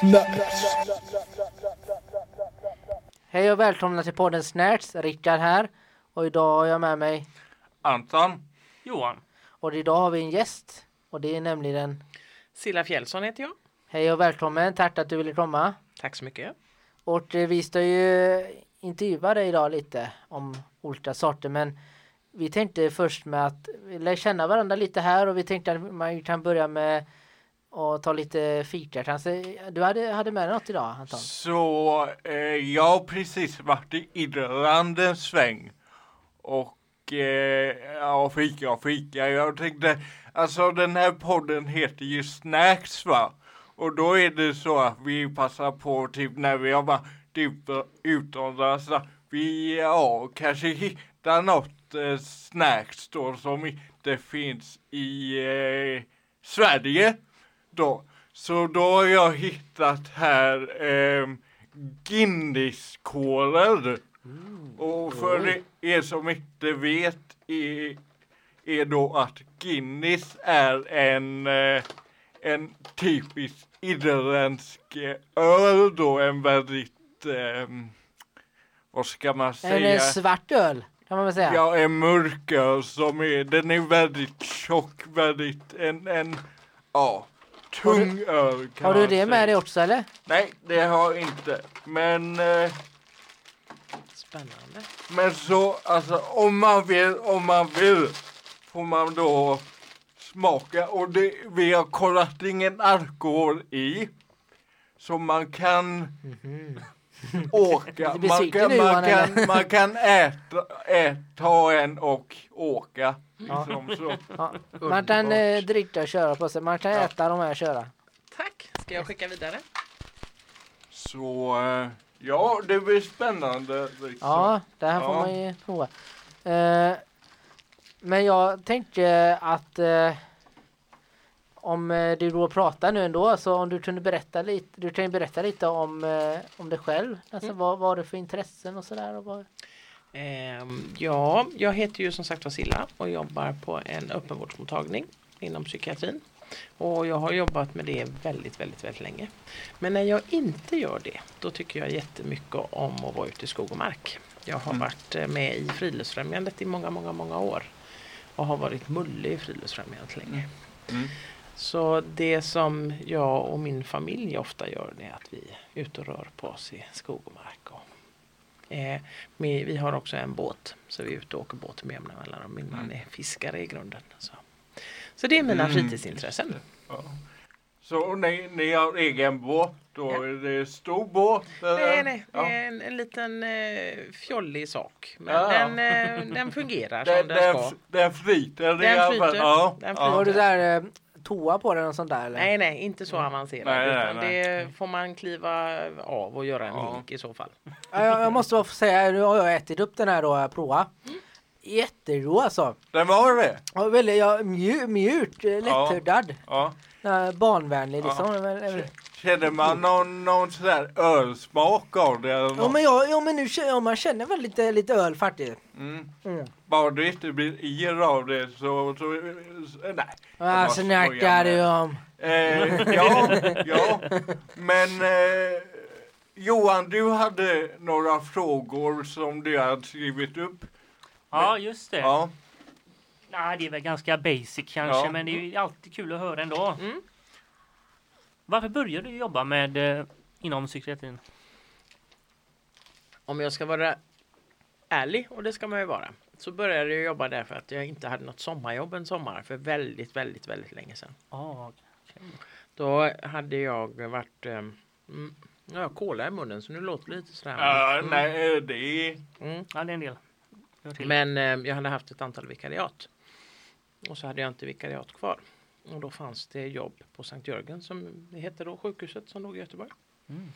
Snacks. Hej och välkomna till podden Snärts, Rickard här. Och idag har jag med mig, Anton. Johan. och idag har vi en gäst. Och det är nämligen, Silla Fjällsson heter jag. hej och välkommen, tack att du ville komma. Tack så mycket. Och eh, vi ska ju intervjua dig idag lite om olika sorter men vi tänkte först med att vi lär känna varandra lite här och vi tänkte att man kan börja med och ta lite fika kanske. Du hade, hade med dig något idag Anton? Så eh, jag har precis varit i Irland en sväng. Och eh, ja, fika och fika. Jag tänkte, alltså den här podden heter ju Snacks va? Och då är det så att vi passar på typ när vi har varit typ, utomlands. Vi ja, kanske hittar något eh, snacks då som inte finns i eh, Sverige då. Så då har jag hittat här eh, Guinness-koler. Och för er som inte vet är, är då att Guinness är en, eh, en typisk irländsk eh, öl då, en väldigt, eh, vad ska man En säga? eh, svart öl kan man väl säga? Ja, en mörk öl som är, den är väldigt tjock, väldigt, en, en, ja, tung öl kan har du det med dig också eller? Nej, det har jag inte. Men, eh, Spännande. men så, alltså om man vill, om man vill, får man då smaka. Och det, vi har kollat ingen alkohol i. Så man kan åka. Man kan, nu, man, kan, man kan äta, äta, ta en och åka. Liksom så. Ja. Man kan eh, dricka och köra på sig, man kan Ja. äta de här och köra. Tack. Ska jag skicka vidare? Så eh, ja, det blir spännande. Liksom. Ja, det här får Ja. man ju prova. Eh, men jag tänkte att eh, om eh, du då pratar nu ändå, så om du kunde berätta lite, du kan ju berätta lite om, eh, om dig själv. Alltså, Mm. vad, vad har du för intressen och sådär? Och vad... Ehm, ja, jag heter ju som sagt var Silla och jobbar på en öppenvårdsmottagning inom psykiatrin. Och jag har jobbat med det väldigt, väldigt, väldigt länge. Men när jag inte gör det, då tycker jag jättemycket om att vara ute i skog och mark. Jag har varit eh, med i Friluftsfrämjandet i många, många, många år. Och har varit mullig i Friluftsfrämjandet länge. Mm. Så det som jag och min familj ofta gör det är att vi är ute och rör på oss i skog och mark. Och, eh, med, vi har också en båt så vi är ute och åker båt med jämna mellanrum. Min man är fiskare i grunden. Så, så det är mina Mm. fritidsintressen. Ja. Så ni, ni har egen båt då? Ja. Är det stor båt? eller? Nej, nej, det Ja. är en, en liten eh, fjollig sak. Men Ja. den, eh, den fungerar som Den, den den, ska. den flyter? Den flyter. Ja. Den ja. Har du där eh, toa på den och sånt där? Eller? Nej, nej, inte så avancerat. Nej, nej, utan nej. det får man kliva av och göra en Ja. hink i så fall. Ja, jag, jag måste bara få säga, nu har jag ätit upp den här då, prova. Jättegod alltså. Den var det? Ja, väldigt ja, mju, mjukt, lätthuddad. Ja. Ja. Barnvänlig Ja. liksom. Men- Känner man någon, någon sån där ölsmak av det? Eller Ja något? men, jag, ja, men nu känner ja, man känner väl lite, lite öl faktiskt. Mm. Mm. Bara du inte blir yr av det så, så, så nej. Jag bara Alltså skojar snackar du om? Eh, ja, ja, men eh, Johan, du hade några frågor som du hade skrivit upp. Ja, just det. Ja, Nej, det är väl ganska basic kanske, Ja. men det är ju alltid kul att höra ändå. Mm. Varför började du jobba med eh, inom psykiatrin? Om jag ska vara ärlig, och det ska man ju vara, så började jag jobba där för att jag inte hade något sommarjobb en sommar för väldigt, väldigt, väldigt länge sedan. Ah, Då hade jag varit eh, mm, jag har kola i munnen så nu låter det lite sådär. ja Mm. nej, det är... Mm. ja, det är en del. Men eh, jag hade haft ett antal vikariat. Och så hade jag inte vikariat kvar. Och då fanns det jobb på Sankt Jörgen som det hette då, sjukhuset som låg i Göteborg. Mm.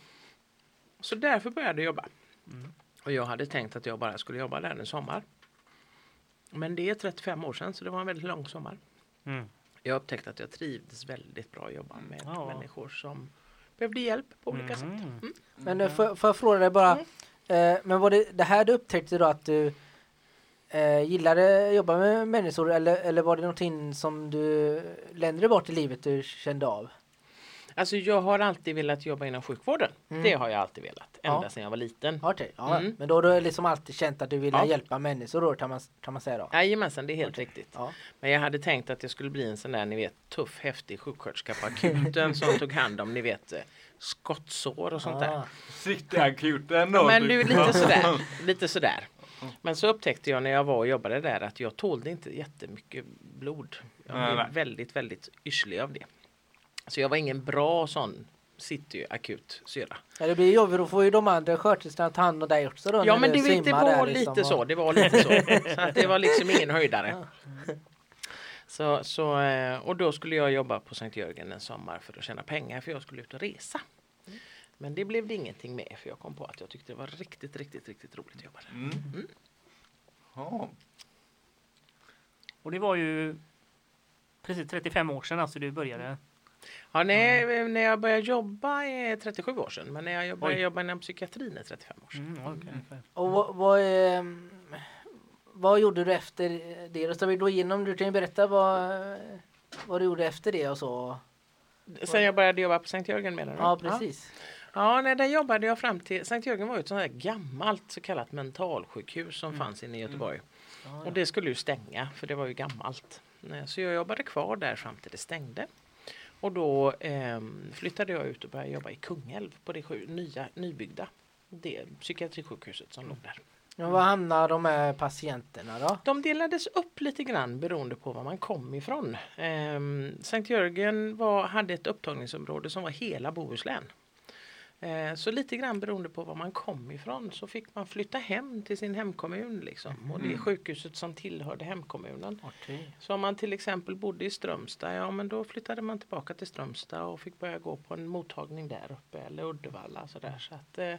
Så därför började jag jobba. Mm. Och jag hade tänkt att jag bara skulle jobba där en sommar. Men det är 35 år sedan så det var en väldigt lång sommar. Mm. Jag upptäckte att jag trivdes väldigt bra att jobba med Ja. människor som behövde hjälp på olika sätt. Mhm. Men eh, får, får jag fråga dig bara, Mm. eh, men var det det här du upptäckte då att du eh, gillade att jobba med människor eller, eller var det någonting som du längre bort i livet du kände av? Alltså jag har alltid velat jobba inom sjukvården. Det har jag alltid velat. Ända Ja. sedan jag var liten. Okej, ja. Mm. Men då har du liksom alltid känt att du vill Ja. hjälpa människor då kan man, kan man säga då? Jajamensan, det är helt riktigt. Ja. Men jag hade tänkt att jag skulle bli en sån där, ni vet, tuff, häftig sjuksköterska på akuten som tog hand om, ni vet, eh, skottsår och sånt där. Ah. Cityakuten då. Men du, lite sådär. Lite sådär. Men så upptäckte jag när jag var och jobbade där att jag tålde inte jättemycket blod. Jag blev nej. väldigt, väldigt yrslig av det. Så jag var ingen bra sån cityakut syra. Ja, det blir jobbigt, då får ju de andra sköterskorna ta hand om dig också då. Ja men det, det var där, lite liksom, så. Det var lite så. Så att det var liksom ingen höjdare. Så, så, eh, och då skulle jag jobba på Sankt Jörgen en sommar för att tjäna pengar för jag skulle ut och resa. Men det blev det ingenting med för jag kom på att jag tyckte det var riktigt, riktigt, riktigt roligt att jobba där. Mm. Ja. Och det var ju precis 35 år sedan alltså du började. Ja, nej, när jag började jobba är 37 år sedan men när jag började Oj. jobba inom psykiatrin är 35 år sedan. Mm, okej, okej. Och vad, vad, ehm, vad gjorde du efter det? Då ska vi gå igenom, du kan ju berätta vad, vad du gjorde efter det och så. Sen jag började jobba på Sankt Jörgen menar du? Ja, precis. Ja, nej, där jobbade jag fram till... Sankt Jörgen var ju ett sånt här gammalt så kallat mentalsjukhus som fanns inne i Göteborg. Ja, Och det skulle ju stänga för det var ju gammalt. Nej, Så jag jobbade kvar där fram till det stängde. Och då ehm, flyttade jag ut och började jobba i Kungälv på det nya, nybyggda det psykiatrisjukhuset som låg där. Men var hamnar de här patienterna då? De delades upp lite grann beroende på var man kom ifrån. Ehm, Sankt Jörgen var, hade ett upptagningsområde som var hela Bohuslän. Eh, Så lite grann beroende på var man kom ifrån så fick man flytta hem till sin hemkommun. Liksom. Och det är sjukhuset som tillhörde hemkommunen. Okej. Så om man till exempel bodde i Strömstad, ja men då flyttade man tillbaka till Strömstad och fick börja gå på en mottagning där uppe eller Uddevalla. Så, där. så att eh,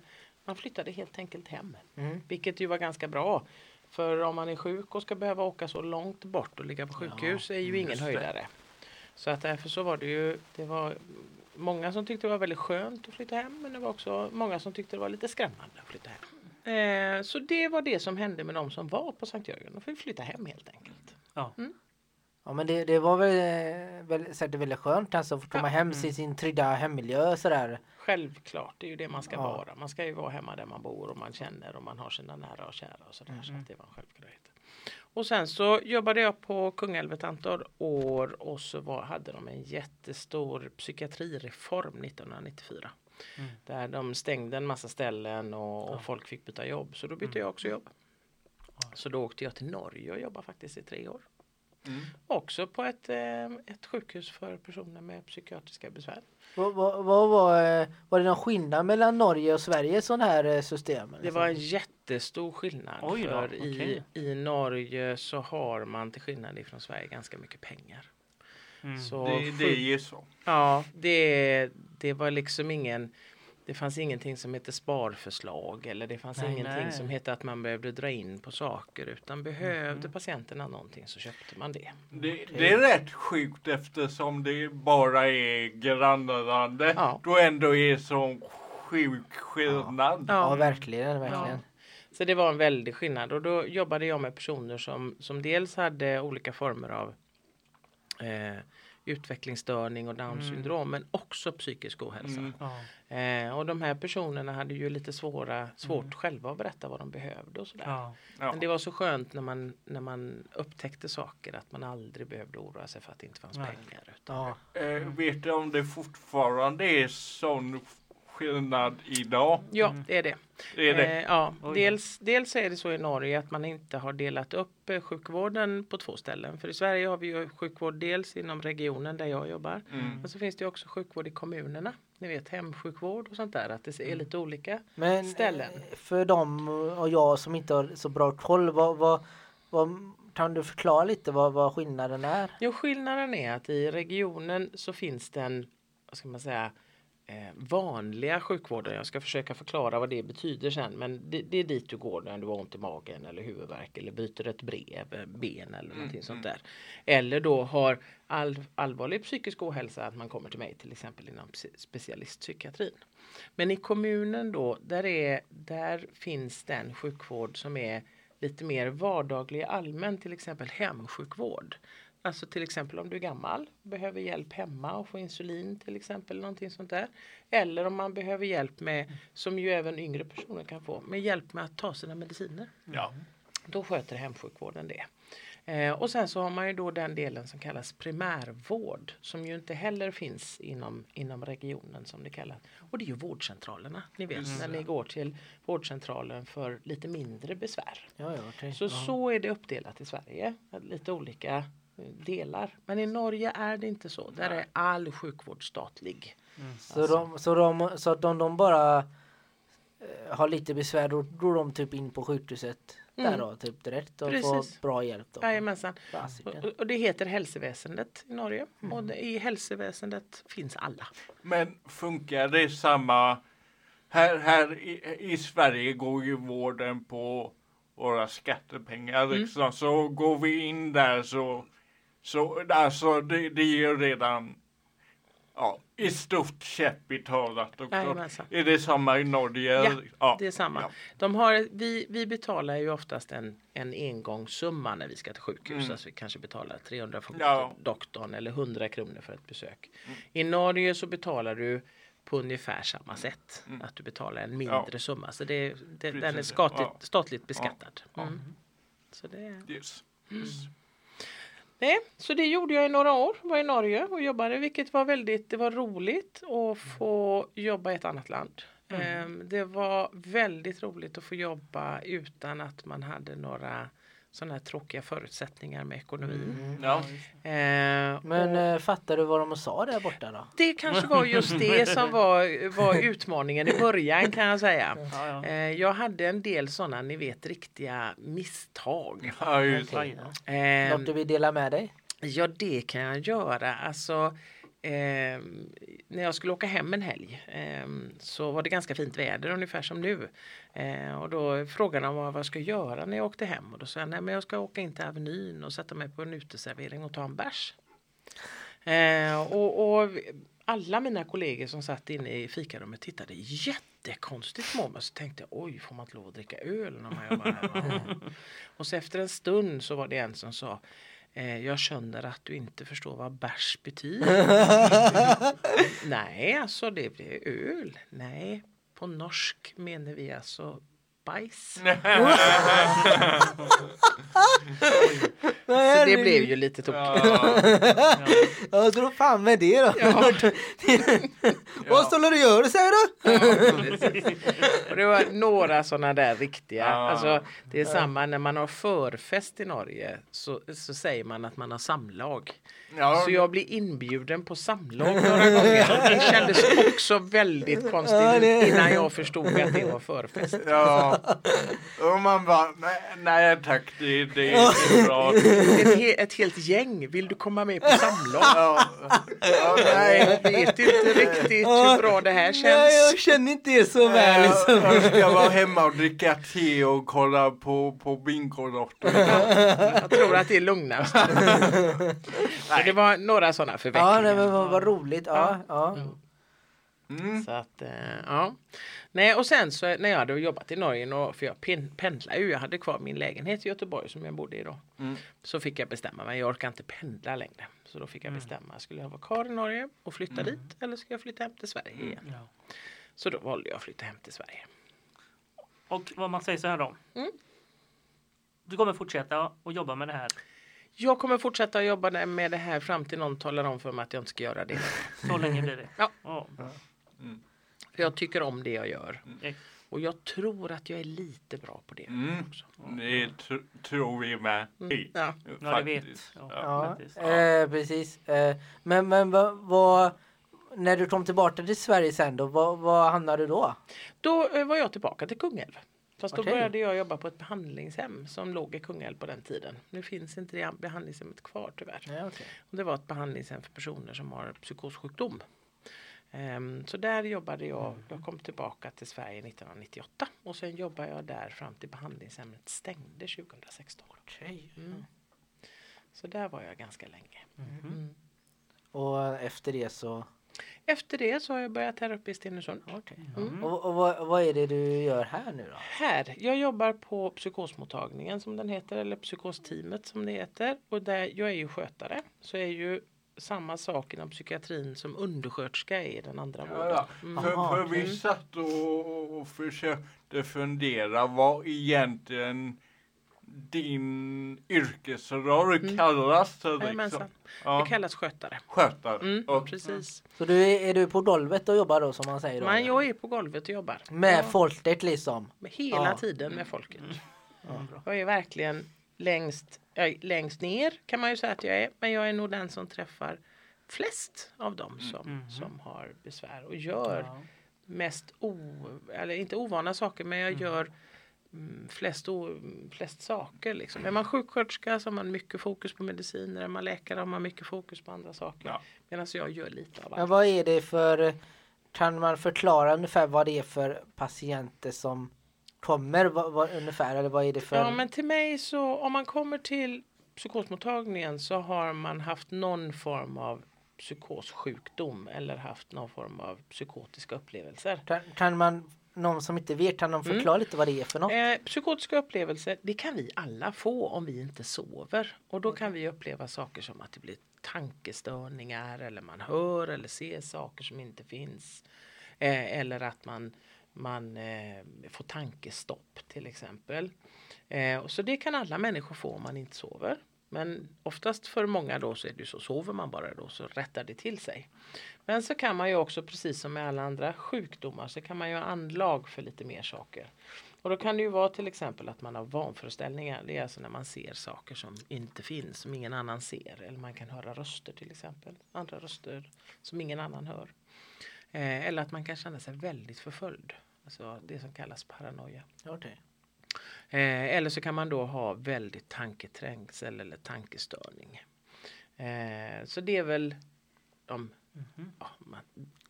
man flyttade helt enkelt hem. Mm. Vilket ju var ganska bra. För om man är sjuk och ska behöva åka så långt bort och ligga på sjukhus är ju ingen höjdare. Så att därför så var det ju, det var många som tyckte det var väldigt skönt att flytta hem men det var också många som tyckte det var lite skrämmande att flytta hem. Eh, så det var det som hände med de som var på Sankt Jörgen. De fick flytta hem helt enkelt. Ja men det, det var väl, väl säkert väldigt skönt alltså att få komma Ja. hem till sin trygga hemmiljö sådär. Självklart, det är ju det man ska Ja. vara. Man ska ju vara hemma där man bor och man känner och man har sina nära och kära och sådär. Så att det var en självklarhet. Och sen så jobbade jag på Kungälv ett antal år och så var, hade de en jättestor psykiatrireform 1994. Mm. Där de stängde en massa ställen och, och folk fick byta jobb. Så då bytte jag också jobb. Så då åkte jag till Norge och jobbade faktiskt i tre år. Mm. Också på ett, eh, ett sjukhus för personer med psykiatriska besvär. Vad, vad, vad var, eh, var det någon skillnad mellan Norge och Sverige sån här eh, system? Det var en jättestor skillnad. Oj då, för okej. i, i Norge så har man till skillnad ifrån Sverige ganska mycket pengar. Mm. Så Det, det är ju så. Ja, det, det var liksom ingen det fanns ingenting som hette sparförslag eller det fanns Nej, ingenting nej. som hette att man behövde dra in på saker utan behövde Mm. patienterna någonting så köpte man det. Det, det är rätt sjukt eftersom det bara är grannlandet. Ja. Då ändå är så sjuk skillnad. Ja verkligen, verkligen. Så det var en väldig skillnad och då jobbade jag med personer som, som dels hade olika former av eh, utvecklingsstörning och down syndrom men också psykisk ohälsa. Mm. Ja. Eh, och de här personerna hade ju lite svåra, svårt själva att berätta vad de behövde och sådär. Ja. Ja. Men det var så skönt när man, när man upptäckte saker att man aldrig behövde oroa sig för att det inte fanns Nej. pengar. Utan, Ja. Eh, vet du om det fortfarande är sån skillnad idag? Ja, det är det. Det är det. Eh, ja, Oj. dels, dels är det så i Norge att man inte har delat upp eh, sjukvården på två ställen. För i Sverige har vi ju sjukvård dels inom regionen där jag jobbar. Mm. Men så finns det också sjukvård i kommunerna. Ni vet hemsjukvård och sånt där. Att det är lite olika. Men Ställen. eh, för dem och jag som inte har så bra koll, vad, vad, vad, kan du förklara lite vad, vad skillnaden är? Jo, skillnaden är att i regionen så finns det en, vad ska man säga, eh, vanliga sjukvården. Jag ska försöka förklara vad det betyder sen. Men det, det är dit du går när du har ont i magen eller huvudvärk eller byter ett brev, eh, ben eller någonting sånt där. Eller då har all, allvarlig psykisk ohälsa att man kommer till mig till exempel inom psy- specialistpsykiatrin. Men i kommunen då, där, är, där finns den sjukvård som är lite mer vardaglig allmän, till exempel hemsjukvård. Alltså till exempel om du är gammal, behöver hjälp hemma och få insulin till exempel. Någonting sånt där. Eller om man behöver hjälp med, som ju även yngre personer kan få, med hjälp med att ta sina mediciner. Ja. Då sköter hemsjukvården det. Eh, och sen så har man ju då den delen som kallas primärvård som ju inte heller finns inom, inom regionen som det kallas. Och det är ju vårdcentralerna. Ni vet när ni går till vårdcentralen för lite mindre besvär. Ja, ja, okej. Så Ja. så är det uppdelat i Sverige. Lite olika delar. Men i Norge är det inte så. Där är all sjukvård statlig. Så, de, så, de, så att de, de bara eh, har lite besvär då går de typ in på sjukhuset där Mm. då typ direkt och Precis. får bra hjälp då. Jajamensan. Och, och det heter hälsoväsendet i Norge. Och det, i hälsoväsendet finns alla. Men funkar det samma? Här, här i, i Sverige går ju vården på våra skattepengar. Mm. Liksom. Så går vi in där så, så alltså det, det är ju redan ja, i stort sett betalat. också. Jajamensan. Är det samma i Norge? Ja, det är samma. Ja. De har, vi, vi betalar ju oftast en, en engångssumma när vi ska till sjukhus. Mm. Alltså vi kanske betalar 300 för Ja. doktorn eller 100 kronor för ett besök. Mm. I Norge så betalar du på ungefär samma sätt. Mm. Att du betalar en mindre Ja. summa. Så det, det, den är statligt, Ja. statligt beskattad. Ja. Mm. Så, det, Yes. Nej, så det gjorde jag i några år. Var i Norge och jobbade vilket var väldigt det var roligt att få jobba i ett annat land. Ehm, Det var väldigt roligt att få jobba utan att man hade några sådana här tråkiga förutsättningar med ekonomin. Ja. Ehm, Men och eh, fattar du vad de sa där borta då? det kanske var just det som var, var utmaningen i början kan jag säga. Ja, ja. Eh, Jag hade en del sådana, ni vet, riktiga misstag. Ja, just då. Ehm, Något du vill dela med dig? Ja, det kan jag göra. Alltså, ehm, när jag skulle åka hem en helg ehm, så var det ganska fint väder ungefär som nu. Eh, och då frågade de vad vad jag ska göra när jag åkte hem. Och då sa jag nej men jag ska åka in till Avenyn och sätta mig på en uteservering och ta en bärs. Eh, och, och alla mina kollegor som satt inne i fikarummet tittade jättekonstigt på mig. Så tänkte jag oj får man inte lov att dricka öl när man jobbar här? och så efter en stund så var det en som sa Eh, jag känner att du inte förstår vad bärs betyder. Nej, alltså det blir öl. Nej, på norsk menar vi alltså bajs. Så det blev ju lite tokigt. Ja. Ja, dra fan med det då. Vad står det du gör säger du? Och det var några sådana där riktiga. Ja. Alltså, det är samma när man har förfest i Norge så, så säger man att man har samlag. Ja, Så jag blev inbjuden på samlag några gånger. Det kändes också väldigt konstigt Ja, det- innan jag förstod att det var förfest. Ja. Och man bara, nej, nej tack, det, det är inte bra. Ett, he ett helt gäng, vill du komma med på samlag? Ja. Ja, Nej, jag vet inte riktigt hur bra det här Nej, jag känns. känner inte det så väl. Jag, Liksom. jag ska vara hemma och dricka te och kolla på, på Bingolotto. Jag tror att det är lugnast. Det var några sådana Ja, förvecklingar. nej, men vad, vad roligt. Ja, ja. Mm. Så att, eh, ja. Nej, och sen så när jag hade jobbat i Norge, några för jag pen- pendlar ju, jag hade kvar min lägenhet i Göteborg som jag bodde i då. Mm. Så fick jag bestämma mig, jag orkar inte pendla längre. Så då fick jag bestämma, skulle jag vara kvar i Norge och flytta dit eller ska jag flytta hem till Sverige igen? Ja. Så då valde jag att flytta hem till Sverige. Och vad man säger så här då. Mm. Du kommer fortsätta att jobba med det här Jag kommer fortsätta att jobba med det här fram till någon talar om för mig att jag inte ska göra det. Så länge blir det? Ja. ja. För jag tycker om det jag gör. Eh, Och jag tror att jag är lite bra på det. Mm. också. Det tr tror vi med. Mm. Ja. Ja, det vet. Ja, Ja, faktiskt. eh, precis. Eh, men men vad, vad, när du kom tillbaka till Sverige sen då, vad, vad hamnade du då? Då eh, var jag tillbaka till Kungälv. Fast då Okej. började jag jobba på ett behandlingshem som låg i Kungälv på den tiden. Nu finns inte det behandlingshemmet kvar tyvärr. Ja, okay. Och det var ett behandlingshem för personer som har psykossjukdom. Ehm, så där jobbade jag. Jag kom tillbaka till Sverige 1998 och sen jobbade jag där fram till behandlingshemmet stängde 2016. Mm. Så där var jag ganska länge. Mm. Och efter det så, efter det så har jag börjat här uppe i Stenungsund. Okej. Mm. Och, och vad, vad är det du gör här nu då? Här, jag jobbar på psykosmottagningen som den heter eller psykosteamet som det heter. Och där, jag är ju skötare så är ju samma sak inom psykiatrin som undersköterska är i den andra Ja, vården. ja. Mm. För, för vi satt och, och försökte fundera vad egentligen din yrkesroll Mm. kallas. Liksom. Jajamensan. Det Ja, kallas skötare. skötare. Mm, Och- precis. Så du är, är du på golvet och jobbar då som man säger då? Men jag är på golvet och jobbar. Med Ja, folket liksom? med hela Ja. tiden med folket. Ja. Jag är verkligen längst, är längst ner kan man ju säga att jag är. Men jag är nog den som träffar flest av dem som, Mm. som har besvär och gör Ja. mest, o, eller inte ovana saker, men jag gör mm, flest, o, flest saker. Liksom. Är man sjuksköterska så har man mycket fokus på mediciner. Är man läkare har man mycket fokus på andra saker. Ja. Medan jag gör lite av Men allt. vad är det för, kan man förklara ungefär vad det är för patienter som kommer vad, vad, ungefär eller vad är det för? Ja, men till mig så om man kommer till psykosmottagningen så har man haft någon form av psykossjukdom eller haft någon form av psykotiska upplevelser. kan, kan man, någon som inte vet, kan de Mm. förklara lite vad det är för något? Eh, psykotiska upplevelser, det kan vi alla få om vi inte sover. Och då kan vi uppleva saker som att det blir tankestörningar eller man hör eller ser saker som inte finns. Eh, eller att man, man eh, får tankestopp till exempel. Eh, och så det kan alla människor få om man inte sover. Men oftast för många då så är det ju så, sover man bara då så rättar det till sig. Men så kan man ju också precis som med alla andra sjukdomar så kan man ju ha anlag för lite mer saker. Och då kan det ju vara till exempel att man har vanföreställningar. Det är alltså när man ser saker som inte finns, som ingen annan ser. Eller man kan höra röster till exempel. Andra röster som ingen annan hör. Eh, eller att man kan känna sig väldigt förföljd. Alltså det som kallas paranoia. Okay. Eh, eller så kan man då ha väldigt tanketrängsel eller tankestörning. Eh, så det är väl de ja, man,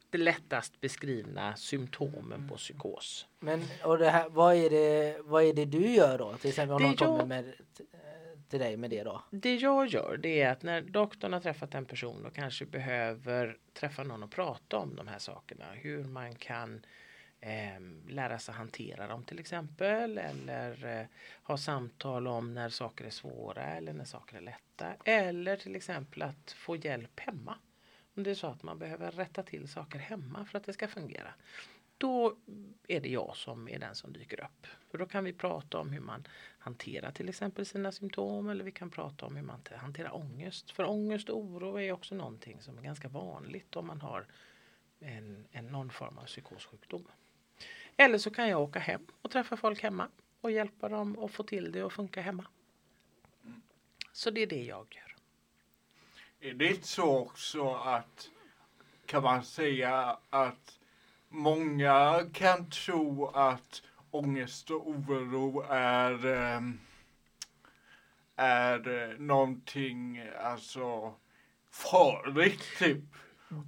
det lättast beskrivna symptomen på psykos. Men och det här, vad, är det, vad är det du gör då? Till exempel om någon kommer med, till dig med det då? Det jag gör det är att när doktorn har träffat en person och kanske behöver träffa någon och prata om de här sakerna. Hur man kan eh, lära sig hantera dem till exempel. Eller eh, ha samtal om när saker är svåra eller när saker är lätta. Eller till exempel att få hjälp hemma. Om det är så att man behöver rätta till saker hemma för att det ska fungera. Då är det jag som är den som dyker upp. För då kan vi prata om hur man hanterar till exempel sina symptom eller vi kan prata om hur man hanterar ångest. För ångest och oro är också någonting som är ganska vanligt om man har en, en någon form av psykossjukdom. Eller så kan jag åka hem och träffa folk hemma och hjälpa dem att få till det och funka hemma. Så det är det jag gör. Är det inte så också att kan man säga att många kan tro att ångest och oro är ehm, är eh, någonting alltså farligt typ.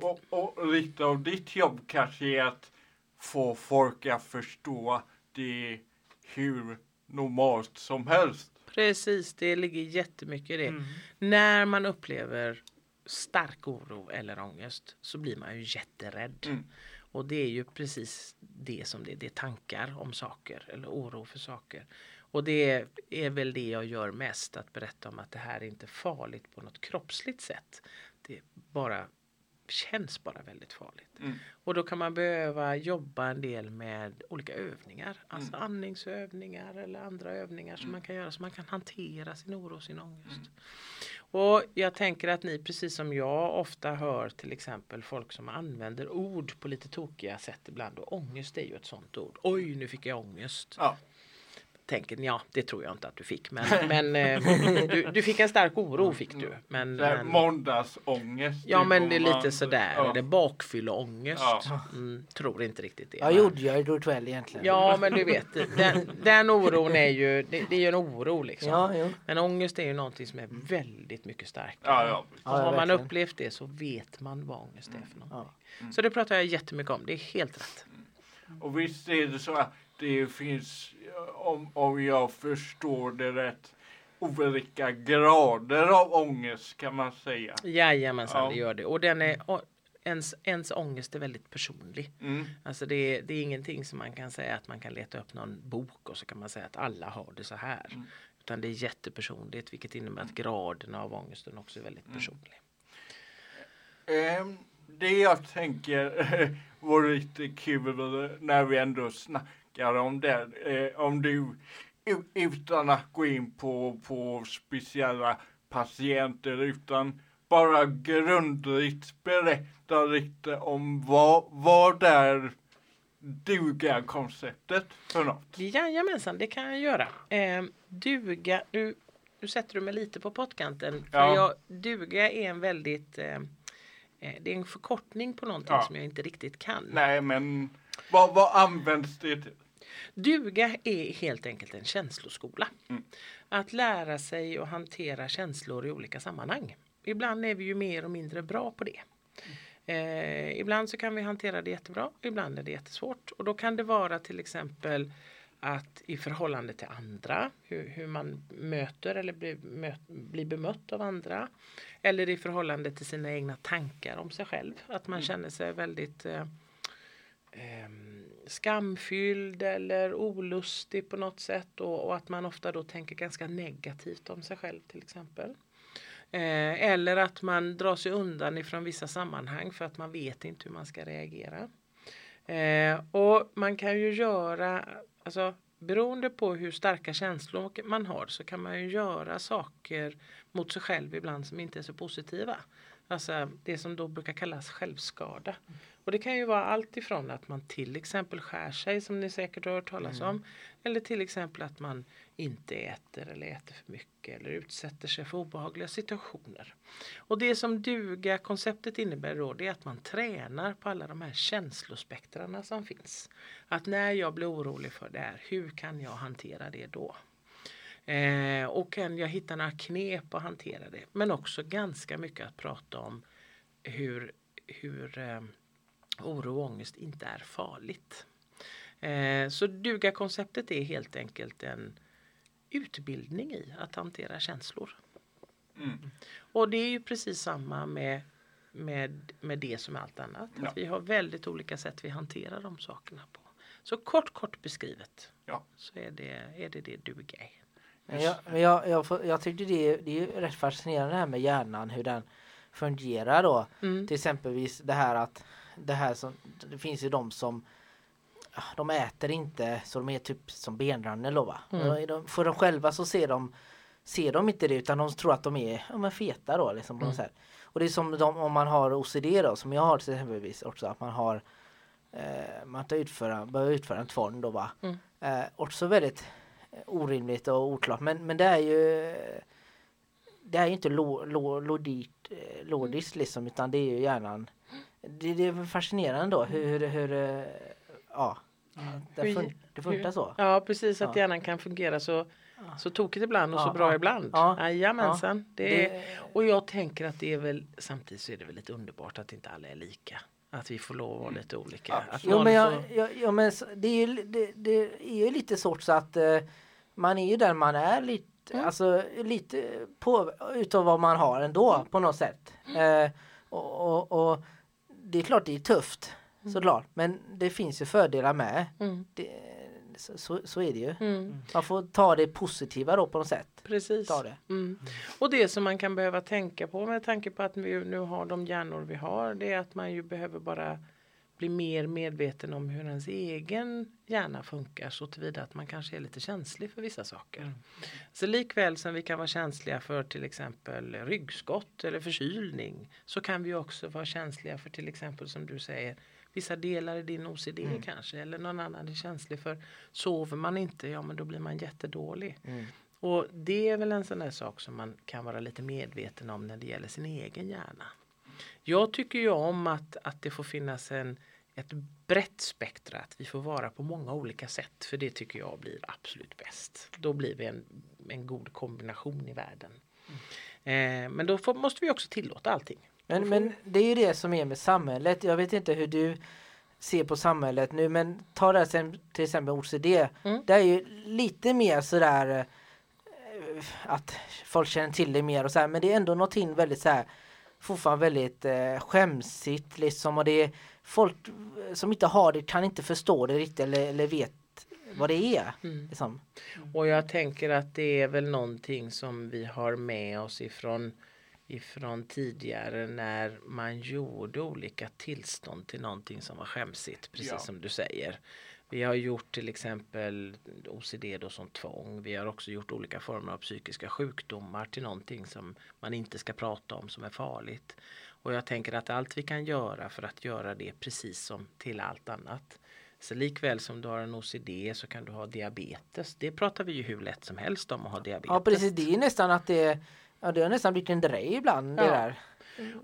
Och, och lite av ditt jobb kanske är att få folk att förstå det hur normalt som helst. Precis, det ligger jättemycket i det. Mm. När man upplever stark oro eller ångest så blir man ju jätterädd. Mm. Och det är ju precis det som det är. Det är tankar om saker eller oro för saker. Och det är väl det jag gör mest. Att berätta om att det här är inte farligt på något kroppsligt sätt. Det bara känns bara väldigt farligt. Mm. Och då kan man behöva jobba en del med olika övningar. Alltså Mm. andningsövningar eller andra övningar som man kan göra så man kan hantera sin oro och sin ångest. Och jag tänker att ni precis som jag ofta hör till exempel folk som använder ord på lite tokiga sätt ibland. Och ångest är ju ett sånt ord. Oj, nu fick jag ångest. Ja. Tänker ja, det tror jag inte att du fick. Men, men eh, du, du fick en stark oro fick du. Men, men, måndagsångest. ja, men det är lite sådär. Ja. Eller bakfylleångest. Ja. Mm, tror inte riktigt det. Jag gjorde jag igår kväll egentligen. Ja, men du vet, den, den oron är ju, det, det är ju en oro liksom. ja jo. Men ångest är ju någonting som är väldigt mycket starkare. Ja, ja. Ja, och ja, har man upplevt det så vet man vad ångest är för någonting. Ja. Så det pratar jag jättemycket om. Det är helt rätt. Och visst är det så att det finns, om, om jag förstår det rätt, olika grader av ångest kan man säga. Jajamensan, Ja. det gör det. Och den är, ens, ens ångest är väldigt personlig. Mm. Alltså det, är- det är ingenting som man kan säga att man kan leta upp någon bok och så kan man säga att alla har det så här. Mm. Utan det är jättepersonligt vilket innebär att graden av ångesten också är väldigt Mm. personlig. Ehm, det jag tänker vore lite kul när vi ändå snackar om det. Eh, om du utan att gå in på, på speciella patienter utan bara grundligt berätta lite om vad, vad är duga-konceptet för något? Jajamensan, det kan jag göra. Eh, duga, nu, nu sätter du mig lite på pottkanten. För Ja. jag, duga är en väldigt eh, eh, det är en förkortning på någonting Ja. som jag inte riktigt kan. Nej, men vad, vad används det till? Duga är helt enkelt en känsloskola. Mm. Att lära sig att hantera känslor i olika sammanhang. Ibland är vi ju mer och mindre bra på det. Eh, ibland så kan vi hantera det jättebra, ibland är det jättesvårt. Och då kan det vara till exempel att i förhållande till andra, hur, hur man möter eller blir, möt, blir bemött av andra. Eller i förhållande till sina egna tankar om sig själv. Att man känner sig väldigt eh, ehm, skamfylld eller olustig på något sätt och, och att man ofta då tänker ganska negativt om sig själv till exempel. Eh, eller att man drar sig undan ifrån vissa sammanhang för att man vet inte hur man ska reagera. Eh, och man kan ju göra, alltså beroende på hur starka känslor man har så kan man ju göra saker mot sig själv ibland som inte är så positiva. Alltså det som då brukar kallas självskada. Och det kan ju vara allt ifrån att man till exempel skär sig som ni säkert har hört talas om. Eller till exempel att man inte äter eller äter för mycket eller utsätter sig för obehagliga situationer. Och det som duga konceptet innebär då det är att man tränar på alla de här känslospektrarna som finns. Att när jag blir orolig för det här, hur kan jag hantera det då? Eh, och kan jag hitta några knep att hantera det? Men också ganska mycket att prata om hur, hur eh, oro och ångest inte är farligt. Eh, så duga-konceptet är helt enkelt en utbildning i att hantera känslor. Mm. Och det är ju precis samma med, med, med det som med allt annat. Ja. Att vi har väldigt olika sätt vi hanterar de sakerna på. Så kort kort beskrivet Ja. så är det är det, det duga är. Men jag, men jag, jag, får- jag tyckte det, det är rätt fascinerande det här med hjärnan, hur den fungerar då. Mm. Till exempelvis det här att det här som, det finns ju de som ah, de äter inte så de är typ som benrannor då va. Mm. För de själva så ser de ser de inte det utan de tror att de är ja, men feta då liksom Mm. Och det är som de, om man har OCD då som jag har till exempelvis också att man har eh, man tar utföra, börjar utföra en tvång då va. Mm. Eh, också väldigt eh, orimligt och oklart men, men det är ju det är ju inte lo, lo, lodit, eh, lodiskt liksom utan det är ju hjärnan det, det är fascinerande då hur, hur, hur eh, ja det, fun, det funkar så. Ja precis att Ja. hjärnan kan fungera så, så tokigt ibland och så Ja, bra ja. ibland. Ja. Jajamensan. Det är, och jag tänker att det är väl samtidigt så är det väl lite underbart att inte alla är lika. Att vi får lov att vara lite olika. Att jo någon men, jag, får- jag, ja, men så- det, är ju, det, det är ju lite så så att eh, man är ju där man är lite Mm. Alltså lite på utav vad man har ändå Mm. på något sätt. Eh, och, och, och det är klart det är tufft såklart men det finns ju fördelar med. Mm. Det, så, så, så är det ju. Mm. Man får ta det positiva då på något sätt. Precis. Ta det. Mm. Och det som man kan behöva tänka på med tanke på att vi nu har de hjärnor vi har det är att man ju behöver bara bli mer medveten om hur ens egen hjärna funkar så tillvida att man kanske är lite känslig för vissa saker. Så likväl som vi kan vara känsliga för till exempel ryggskott eller förkylning så kan vi också vara känsliga för till exempel som du säger vissa delar i din OCD kanske eller någon annan är känslig för sover man inte ja men då blir man jättedålig. Och det är väl en sån där sak som man kan vara lite medveten om när det gäller sin egen hjärna. Jag tycker ju om att, att det får finnas en, ett brett spektra, att vi får vara på många olika sätt. För det tycker jag blir absolut bäst. Då blir vi en, en god kombination i världen. Eh, men då får, måste vi också tillåta allting. Men, men det är ju det som är med samhället. Jag vet inte hur du ser på samhället nu men ta det här till exempel OCD. Mm. Det är ju lite mer sådär eh, att folk känner till det mer och så här, men det är ändå någonting väldigt så här fortfarande väldigt eh, skämsigt liksom och det är folk som inte har det kan inte förstå det riktigt eller, eller vet vad det är. Mm. Liksom. Och jag tänker att det är väl någonting som vi har med oss ifrån ifrån tidigare när man gjorde olika tillstånd till någonting som var skämsigt, precis Ja. som du säger. Vi har gjort till exempel OCD då som tvång. Vi har också gjort olika former av psykiska sjukdomar till någonting som man inte ska prata om som är farligt. Och jag tänker att allt vi kan göra för att göra det precis som till allt annat. Så likväl som du har en OCD så kan du ha diabetes. Det pratar vi ju hur lätt som helst om att ha diabetes. Ja precis, det är nästan att det, ja, det har nästan blivit en grej ibland det Ja. där.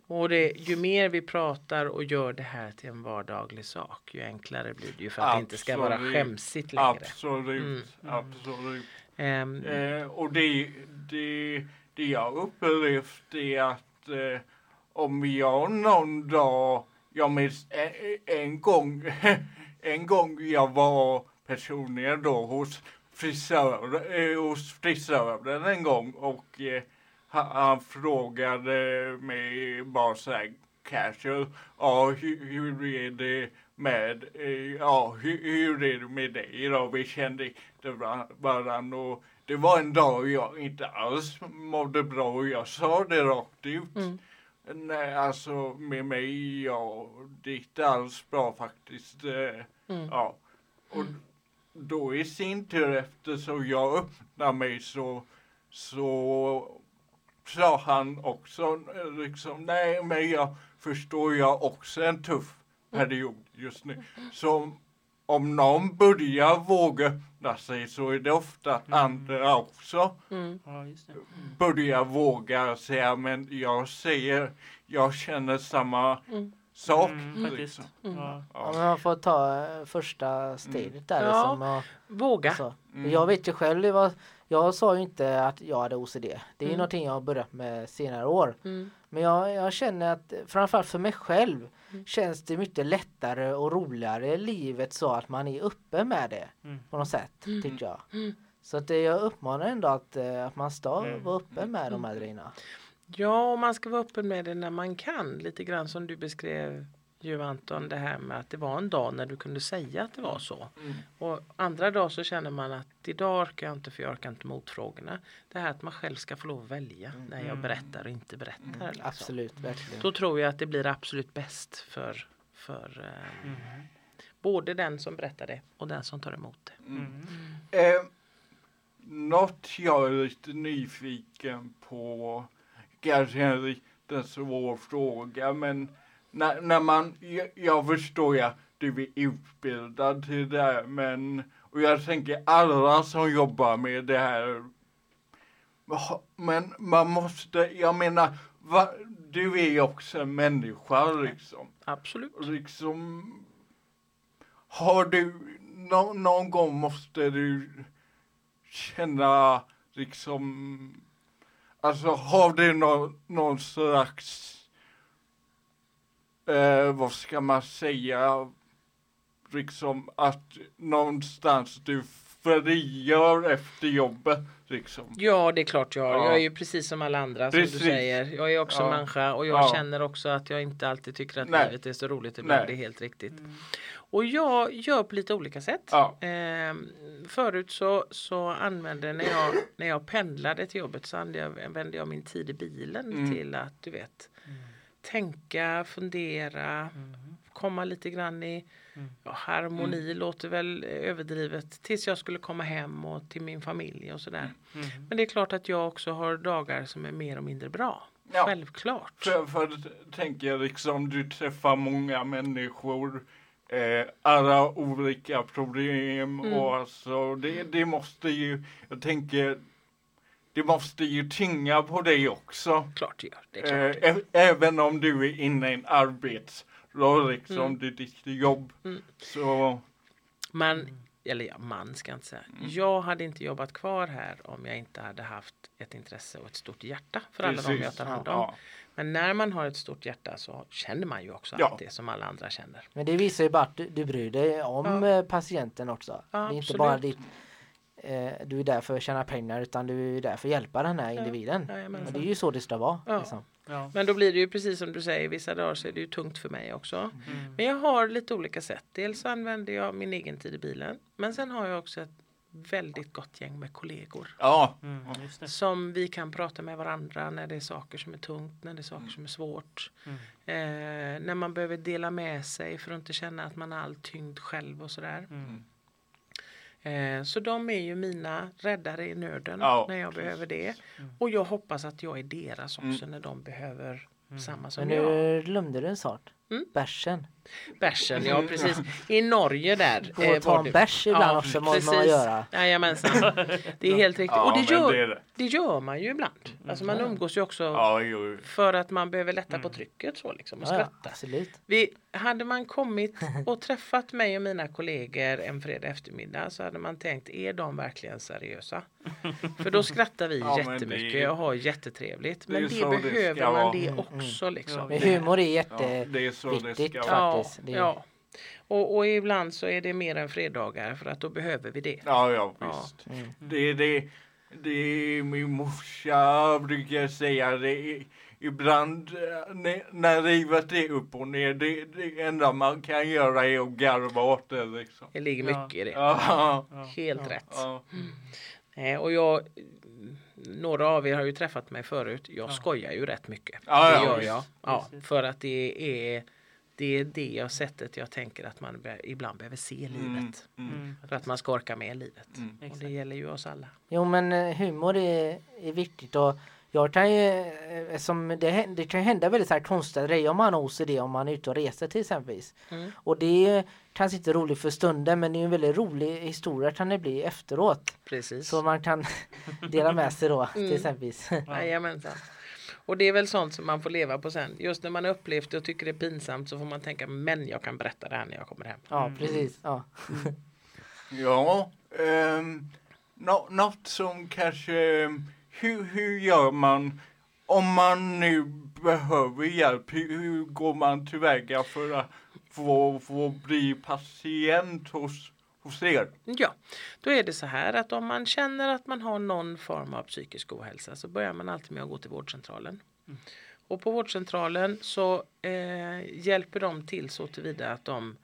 Och det, ju mer vi pratar och gör det här till en vardaglig sak, ju enklare blir det ju för att det inte ska vara Absolut. skämsigt längre. Absolut, absolut. Ehm, Eh, och det, det, det jag upplevt är att eh, om jag någon dag, jag minns en, en gång, en gång jag var personligen då hos frisör, eh, hos frisören en gång och eh, han, frågade mig bara så här casual, ja hur, hur är det med, eh, ja hur, hur är det med dig då? Vi kände inte varandra och det var en dag jag inte alls mådde bra och jag sa det rakt ut. Mm. Nej, alltså med mig, ja, det är inte alls bra faktiskt. Eh, Mm. Ja. Och då i sin tur eftersom jag öppnade mig så, så sa han också liksom, nej men jag förstår jag också en tuff period just nu. Så om någon börjar våga öppna sig så är det ofta att andra också Mm. Det. börjar våga säga men jag säger, jag känner samma Mm. sak. Mm, liksom. Mm. Ja. Ja, man får ta eh, första steget där. Ja. Liksom, och, Våga. så. Mm. Jag vet ju själv, det var, jag sa ju inte att jag hade OCD. Det är Mm. någonting jag har börjat med senare år. Mm. Men jag, jag känner att framförallt för mig själv Mm. känns det mycket lättare och roligare i livet så att man är uppe med det Mm. på något sätt Mm. tycker jag. Mm. Så att det, jag uppmanar ändå att, eh, att man ska Mm. vara uppe med de här grejerna. Ja, och man ska vara öppen med det när man kan. Lite grann som du beskrev ju Anton, det här med att det var en dag när du kunde säga att det var så. Mm. Och andra dagar så känner man att idag orkar jag inte för jag orkar inte motfrågorna. Det här att man själv ska få lov att välja när jag Mm. berättar och inte berättar. liksom. Absolut, verkligen. Då tror jag att det blir absolut bäst för, för eh, Mm. både den som berättar det och den som tar emot det. Mm. Eh, något jag är lite nyfiken på, kanske en lite svår fråga, men när, när man, jag, jag förstår att du är utbildad till det här, men och jag tänker alla som jobbar med det här, men man måste, jag menar, va, du är ju också en människa liksom. Absolut. liksom har du nå, någon gång måste du känna liksom alltså har du nå, någon slags eh, vad ska man säga liksom att någonstans du frigör efter jobbet liksom Ja, det är klart jag har. Ja. Jag är ju precis som alla andra som Precis. du säger. Jag är också Ja. människa och jag Ja. känner också att jag inte alltid tycker att Nej. livet är så roligt ibland. Nej. Det är helt riktigt. Mm. Och jag gör på lite olika sätt. Ja. Ehm, förut så, så använde när jag, när jag pendlade till jobbet så använde jag, använde jag min tid i bilen Mm. till att du vet tänka, fundera, Mm. komma lite grann i Mm. ja, harmoni låter väl överdrivet tills jag skulle komma hem och till min familj och sådär. Mm. Men det är klart att jag också har dagar som är mer och mindre bra. Ja. Självklart. För, för tänker jag liksom, du träffar många människor, eh, alla olika problem Mm. och alltså det, det måste ju, jag tänker, det måste ju tynga på dig också. Klart det gör. Det Eh, klart. ä- även om du är inne i en arbetsroll, liksom, Mm. det är ditt jobb. Mm. Så, Man, eller ja, man ska jag inte säga. Mm. Jag hade inte jobbat kvar här om jag inte hade haft ett intresse och ett stort hjärta för alla de Precis. jag tar hand om. ja. Men när man har ett stort hjärta så känner man ju också Ja. allt det som alla andra känner. Men det visar ju bara att du, du bryr dig om Ja. eh, patienten också. Ja, det är inte absolut. bara ditt, eh, du är där för att tjäna pengar utan du är där för att hjälpa den här Ja, individen. jajamensan. Och det är ju så det ska vara. Ja. Liksom. Ja. Men då blir det ju precis som du säger, vissa dagar så är det ju tungt för mig också. Mm. Men jag har lite olika sätt. Dels använder jag min egen tid i bilen. Men sen har jag också ett väldigt gott gäng med kollegor. Ja, Mm, det. Som vi kan prata med varandra när det är saker som är tungt, när det är saker som är svårt. Mm. Eh, när man behöver dela med sig för att inte känna att man har all tyngd själv och sådär. Mm. Eh, så de är ju mina räddare i nöden Ja, när jag precis. behöver det. Mm. Och jag hoppas att jag är deras också när de behöver samma som Men jag. nu glömde du en sak. Mm. Bärsen. Bärsen, ja precis. I Norge där. Gå eh, och ta en det- bärs ibland Ja, också måste man göra. Jajamensan. Det är helt riktigt. ja och det gör, det det. det gör man ju ibland. Alltså man umgås ju också Ja, jo. för att man behöver lätta på trycket så liksom och Ja, ja, skratta. absolut. Vi, hade man kommit och träffat mig och mina kollegor en fredag eftermiddag så hade man tänkt, är de verkligen seriösa? För då skrattar vi Ja, men det- jättemycket och har jättetrevligt. Men det, behöver man det Mm, också liksom. Men humor är Ja, så det ska faktiskt. Ja, Det, ja. Och, och ibland så är det mer än fredagar för att då behöver vi det. Ja, ja Ja. visst. Mm. Det, det, det är min morsa brukar säga det. Ibland när- när livet är upp och ner, det, det enda man kan göra är att garva åt det liksom. Det ligger Ja. mycket i det. Ja, Ja. Helt Ja. rätt. ja. Eh, och jag, några av er har ju träffat mig förut. Jag Ja. skojar ju rätt mycket. Ja, det ja, gör jag. Ja, för att det är det är det jag sättet jag tänker att man be, ibland behöver se livet. Mm, mm, Mm. För att man ska orka med livet. mm. Och det gäller ju oss alla. Jo men eh, humor är, är viktigt och jag kan ju, eh, som det, det kan hända väldigt så här konstiga grejer om man har OCD om man är ute och reser till exempelvis. Mm. Och det är kanske inte roligt för stunden men det är en väldigt rolig historia kan det bli efteråt. Precis. Så man kan dela med sig då Mm. till exempelvis. Jajamensan. Och det är väl sånt som man får leva på sen. Just när man har upplevt det och tycker det är pinsamt så får man tänka men jag kan berätta det här när jag kommer hem. Ja Mm. precis. Ja. Ja, um, nå, något som kanske, ehm, hur, hur gör man om man nu behöver hjälp? Hur, hur går man tillväga för att få, få bli patient hos, hos er? Ja, då är det så här att om man känner att man har någon form av psykisk ohälsa så börjar man alltid med att gå till vårdcentralen. Och på vårdcentralen så eh, hjälper de till så tillvida att de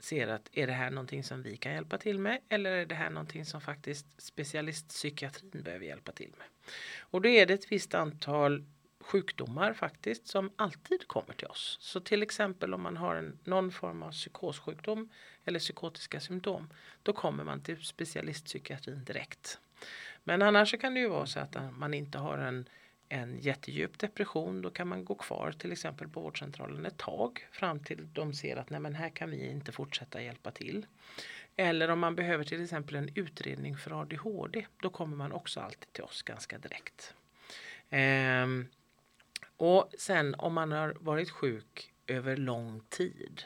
ser att är det här någonting som vi kan hjälpa till med eller är det här någonting som faktiskt specialistpsykiatrin behöver hjälpa till med. Och då är det ett visst antal sjukdomar faktiskt som alltid kommer till oss. Så till exempel om man har en, någon form av psykossjukdom eller psykotiska symptom då kommer man till specialistpsykiatrin direkt. Men annars så kan det ju vara så att man inte har en, en jättedjup depression. Då kan man gå kvar till exempel på vårdcentralen ett tag fram till de ser att nej men här kan vi inte fortsätta hjälpa till. Eller om man behöver till exempel en utredning för ADHD. Då kommer man också alltid till oss ganska direkt. Ehm, och sen om man har varit sjuk över lång tid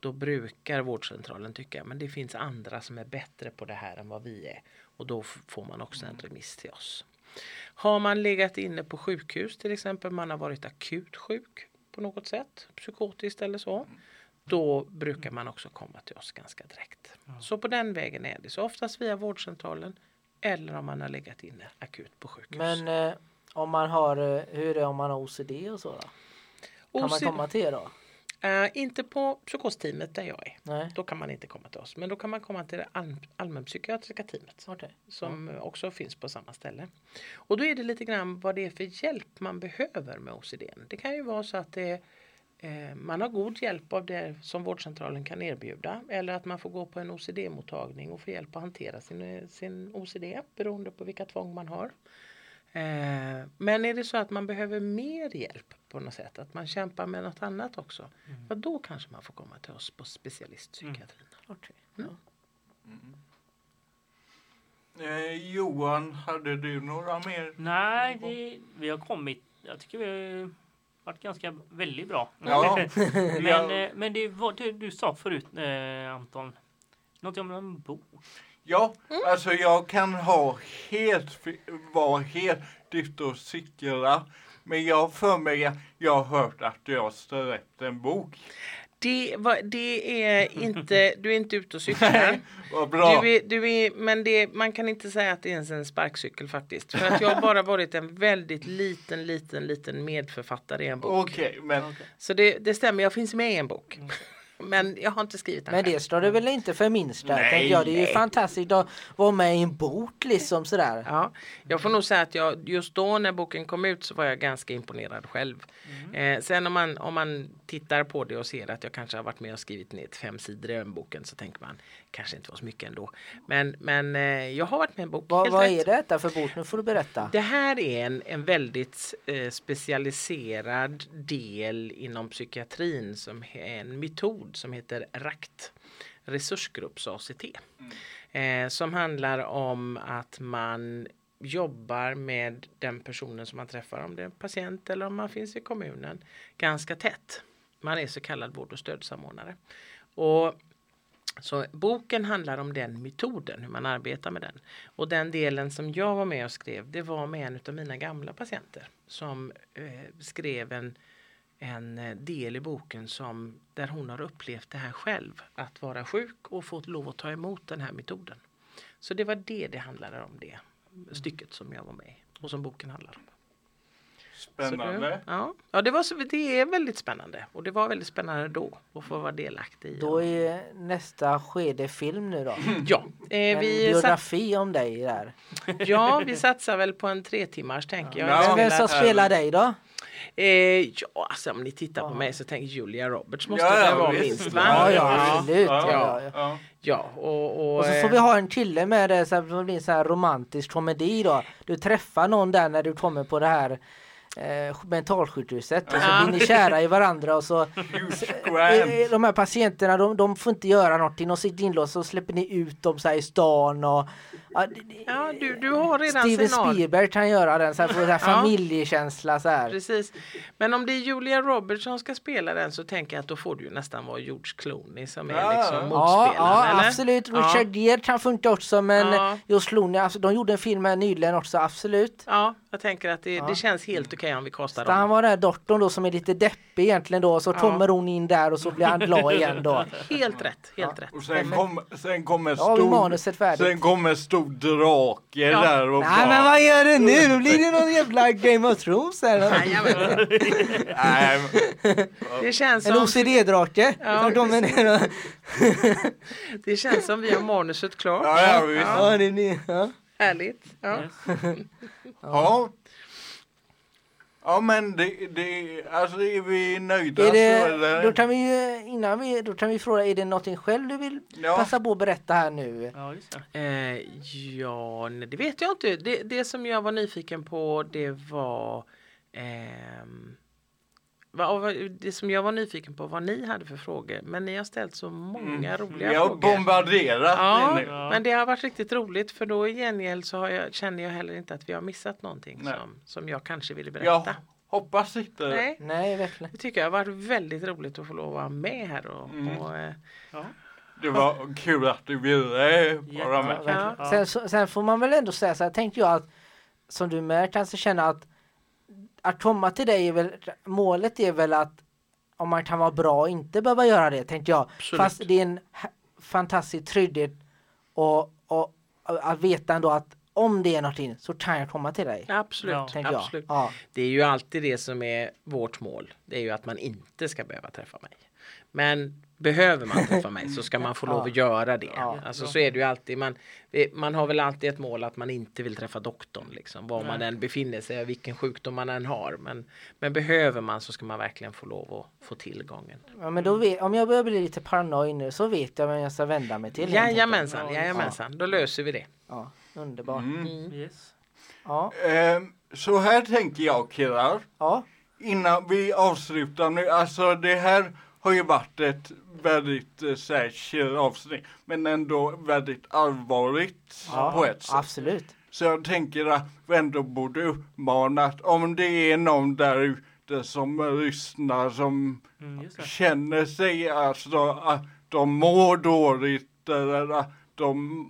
då brukar vårdcentralen tycka men det finns andra som är bättre på det här än vad vi är. Och då får man också en remiss till oss. Har man legat inne på sjukhus till exempel, man har varit akut sjuk på något sätt, psykotiskt eller så. Då brukar man också komma till oss ganska direkt. Så på den vägen är det. Så oftast via vårdcentralen eller om man har legat inne akut på sjukhus. Men eh, om man har, eh, hur är det om man har OCD och så då? Kan man OCD komma till er då? Eh, inte på psykosteamet där jag är. Nej, Då kan man inte komma till oss. Men då kan man komma till det all- allmänpsykiatriska teamet. okej. som också finns på samma ställe. Och då är det lite grann vad det är för hjälp man behöver med OCD. Det kan ju vara så att det, eh, man har god hjälp av det som vårdcentralen kan erbjuda eller att man får gå på en OCD-mottagning och få hjälp att hantera sin, sin OCD beroende på vilka tvång man har. Eh, men är det så att man behöver mer hjälp på något sätt, att man kämpar med något annat också, ja, då kanske man får komma till oss på specialistpsykiatrin. okej. Mm. Ja. Eh, Johan, hade du några mer? Nej, det, vi har kommit. Jag tycker vi har varit ganska väldigt bra. Ja. men eh, men det var det du sa förut eh, Anton. Något om en bok. Ja, alltså jag kan ha helt, vara helt ute och cykla. Men jag för mig, jag har hört att du har släppt en bok. Det, var, det är inte, du är inte ute och cyklar. Vad bra. Du är, du är, men det, man kan inte säga att det är ens en sparkcykel faktiskt. För att jag har bara varit en väldigt liten, liten, liten medförfattare i en bok. Okej, men Så det, det stämmer, jag finns med i en bok. Men jag har inte skrivit den Men själv. det står det väl inte för minsta, Nej, jag. Det är ju nej. fantastiskt att vara med i en bok liksom sådär. Ja, jag får nog säga att jag, just då när boken kom ut så var jag ganska imponerad själv. Eh, sen om man, om man tittar på det och ser att jag kanske har varit med och skrivit ner fem sidor i den boken så tänker man kanske inte var så mycket ändå. Men, men eh, jag har varit med en bok. Vad, helt vad rätt. är detta för bok? Nu får du berätta. Det här är en, en väldigt eh, specialiserad del inom psykiatrin som är en metod som heter RACT, resursgrupps ACT. Eh, som handlar om att man jobbar med den personen som man träffar, om det är en patient eller om man finns i kommunen, ganska tätt. Man är så kallad vård och stödsamordnare. Och så boken handlar om den metoden, hur man arbetar med den. Och den delen som jag var med och skrev, det var med en av mina gamla patienter som eh, skrev en, en eh, del i boken som, där hon har upplevt det här själv, att vara sjuk och fått lov att ta emot den här metoden. Så det var det det handlade om, det stycket som jag var med i och som boken handlar om. Spännande. det, ja, ja det, var så, det är väldigt spännande och det var väldigt spännande då att få vara delaktig i. Då är nästa skede film nu då. Ja, eh, En vi, sats, biografi om dig där. ja, vi satsar väl på en tre timmars tänker jag. Ja. Jag Men vem spelar- som spelar dig då? Eh, ja, alltså om ni tittar på mig så tänker Julia Roberts måste Ja, ja, det vara visst. minst va? Ja, ja, ja, absolut. Ja, Ja, ja. ja. ja och, och, Och så får vi ha en kille med det så här, det blir en så här romantisk komedi då. Du träffar någon där när du kommer på det här eh, mentalsjukhuset och så Ja. blir ni kära i varandra och så eh, de här patienterna de, de får inte göra någonting, de sitter inlåsta och så släpper ni ut dem så här i stan och ja, ja, du, du har redan Steven. Spielberg kan göra den så här, så här familjekänsla så här. Precis. Men om det är Julia Roberts som ska spela den så tänker jag att då får det ju nästan vara George Clooney som är Ja. liksom Ja, motspelaren. ja eller? absolut. Ja. Richard Gere kan funka också men Ja. just Clooney, alltså, de gjorde en film här nyligen också, absolut. Ja, jag tänker att det, det känns helt okej om vi kastar Så han dem. var den här doktorn då som är lite deppig egentligen då, så Ja. kommer hon in där och så blir han glad igen då. Helt rätt, helt rätt. Och sen kommer sen kom en har vi stor, färdigt. sen kom en stor drake Ja. där och Nej men bara, vad gör du nu? Då blir det någon jävla Game of Thrones här. Nej, men- Det känns En som, OCD-drake. Ja, som kommer ner och... det känns som vi har manuset klart. ja, ja, visst. Ja, det blir... Ja. Härligt. Ja. Yes. Ja. Ja men det, det, alltså är vi nöjda Är så det, eller? då kan vi ju, innan vi, då kan vi fråga, är det någonting själv du vill Ja. passa på att berätta här nu? Ja, just det. Eh, ja, nej, det vet jag inte. Det, det som jag var nyfiken på det var ehm, det som jag var nyfiken på vad ni hade för frågor. Men ni har ställt så många roliga Vi har frågor. bombarderat Ja. Ja. men det har varit riktigt roligt för då i gengäld så har jag, känner jag heller inte att vi har missat någonting Nej. som, som jag kanske ville berätta. Jag hoppas inte. Nej, Nej, verkligen. det tycker jag har varit väldigt roligt att få lov att vara med här och, Mm. och eh, Ja. Det var kul att du ville vara Ja, med. Ja. Sen, så- sen får man väl ändå säga så här, tänkte jag att som du med kanske känna att att komma till dig är väl, målet är väl att om man kan vara bra och inte behöva göra det, tänkte jag. Absolut. Fast det är en fantastisk trygghet och, och, att veta ändå att om det är någonting så kan jag komma till dig. absolut, Ja. Absolut. Ja. Det är ju alltid det som är vårt mål. Det är ju att man inte ska behöva träffa mig. Men behöver man träffa mig så ska man få lov att göra det. Ja. Alltså så är det ju alltid. Man, man har väl alltid ett mål att man inte vill träffa doktorn. Liksom, var man än befinner sig och vilken sjukdom man än har. Men, men behöver man så ska man verkligen få lov att få tillgången. Ja, men då vet, om jag börjar bli lite paranoid nu så vet jag vem jag ska vända mig till. enkelt. Jajamensan, Ja, jajamensan. Då löser vi det. Ja, underbart. Mm. Yes. Ja, Ehm, så här tänker jag killar. ja, Innan vi avslutar nu, alltså det här har ju varit ett väldigt eh, chill avsnitt men ändå väldigt allvarligt ja på ett sätt. absolut. Så jag tänker att vi ändå borde uppmana att om det är någon där ute som lyssnar som Mm, känner sig alltså att de mår dåligt eller att de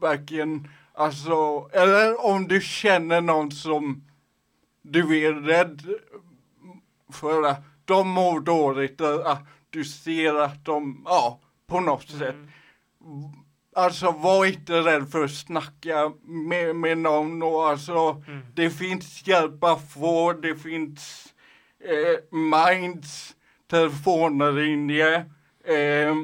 verkligen alltså eller om du känner någon som du är rädd för att de mår dåligt eller att du ser att de, ja, på något sätt. Mm. Alltså var inte rädd för att snacka med, med någon och alltså Mm. det finns hjälp att få, det finns eh, Minds telefonlinje eh,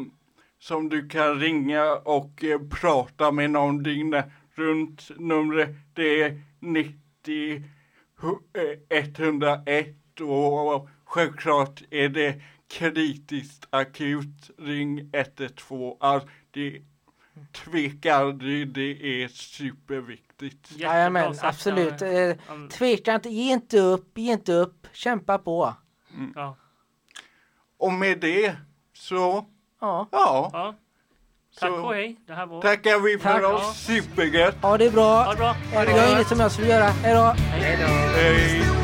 som du kan ringa och eh, prata med någon dygnet runt. Numret det är 90 hu- eh, 101 och självklart är det kritiskt akut, ring 112. Alltså, det tveka aldrig, det är superviktigt. Jajamän, absolut. ja. Eh, Mm. Tveka inte, ge inte upp, ge inte upp, kämpa på. Ja. Och med det så, Ja, ja, ja. Tack och hej. Det här var... tackar vi för Tack. oss. Supergött. ha det bra. Ha det bra. Jag har inget som jag skulle göra. Hej då. Hej. Hej.